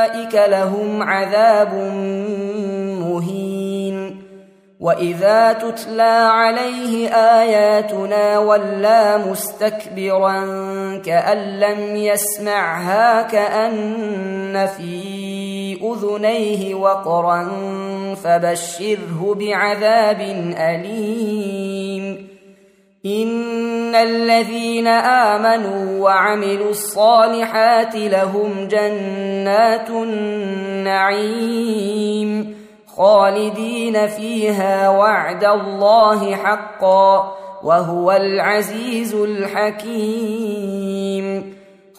اولئك لهم عذاب مهين واذا تتلى عليه اياتنا ولى مستكبرا كان لم يسمعها كان في اذنيه وقرا فبشره بعذاب اليم ان الذين امنوا وعملوا الصالحات لهم جنات النعيم خالدين فيها وعد الله حقا وهو العزيز الحكيم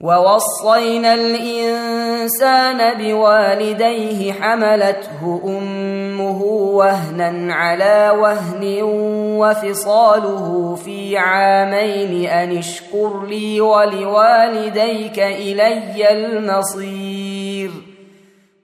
ووصينا الإنسان بوالديه حملته أمه وهنا على وهن وفصاله في عامين أن اشكر لي ولوالديك إلي المصير.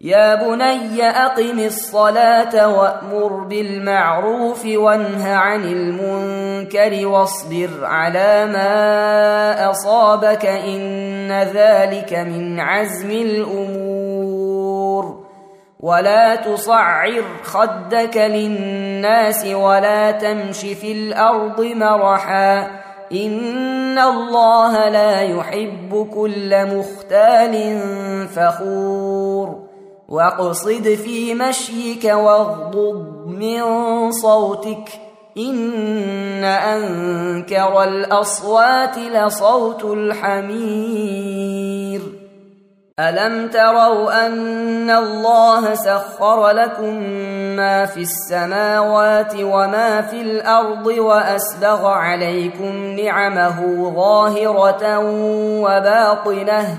يا بني اقم الصلاه وامر بالمعروف وانه عن المنكر واصبر على ما اصابك ان ذلك من عزم الأمور. ولا تصعر خدك للناس ولا تمش في الأرض مرحا ان الله لا يحب كل مختال فخور واقصد في مشيك واغضض من صوتك ان انكر الاصوات لصوت الحمير ألم تروا أن الله سخر لكم ما في السماوات وما في الأرض وأسبغ عليكم نعمه ظاهرة وباطنة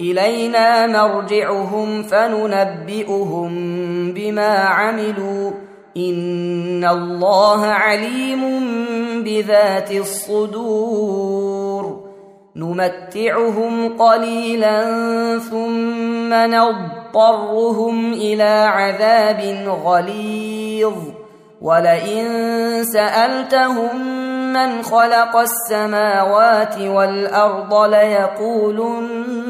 إلينا مرجعهم فننبئهم بما عملوا. إن الله عليم بذات الصدور. نمتعهم قليلا ثم نضطرهم إلى عذاب غليظ. ولئن سألتهم من خلق السماوات والأرض ليقولن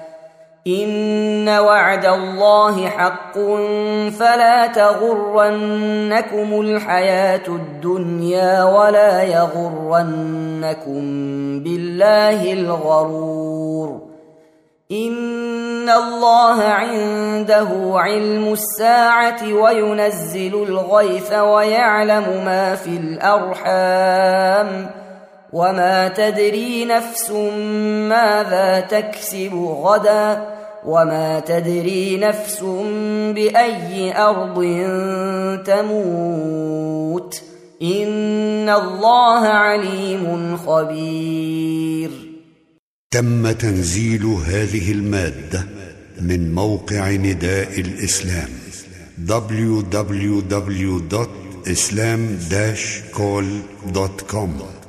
ان وعد الله حق فلا تغرنكم الحياة الدنيا ولا يغرنكم بالله الغرور ان الله عنده علم الساعة وينزل الغيث ويعلم ما في الارحام وما تدري نفس ماذا تكسب غدا وما تدري نفس باي ارض تموت ان الله عليم خبير. تم تنزيل هذه المادة من موقع نداء الإسلام www islam-call.com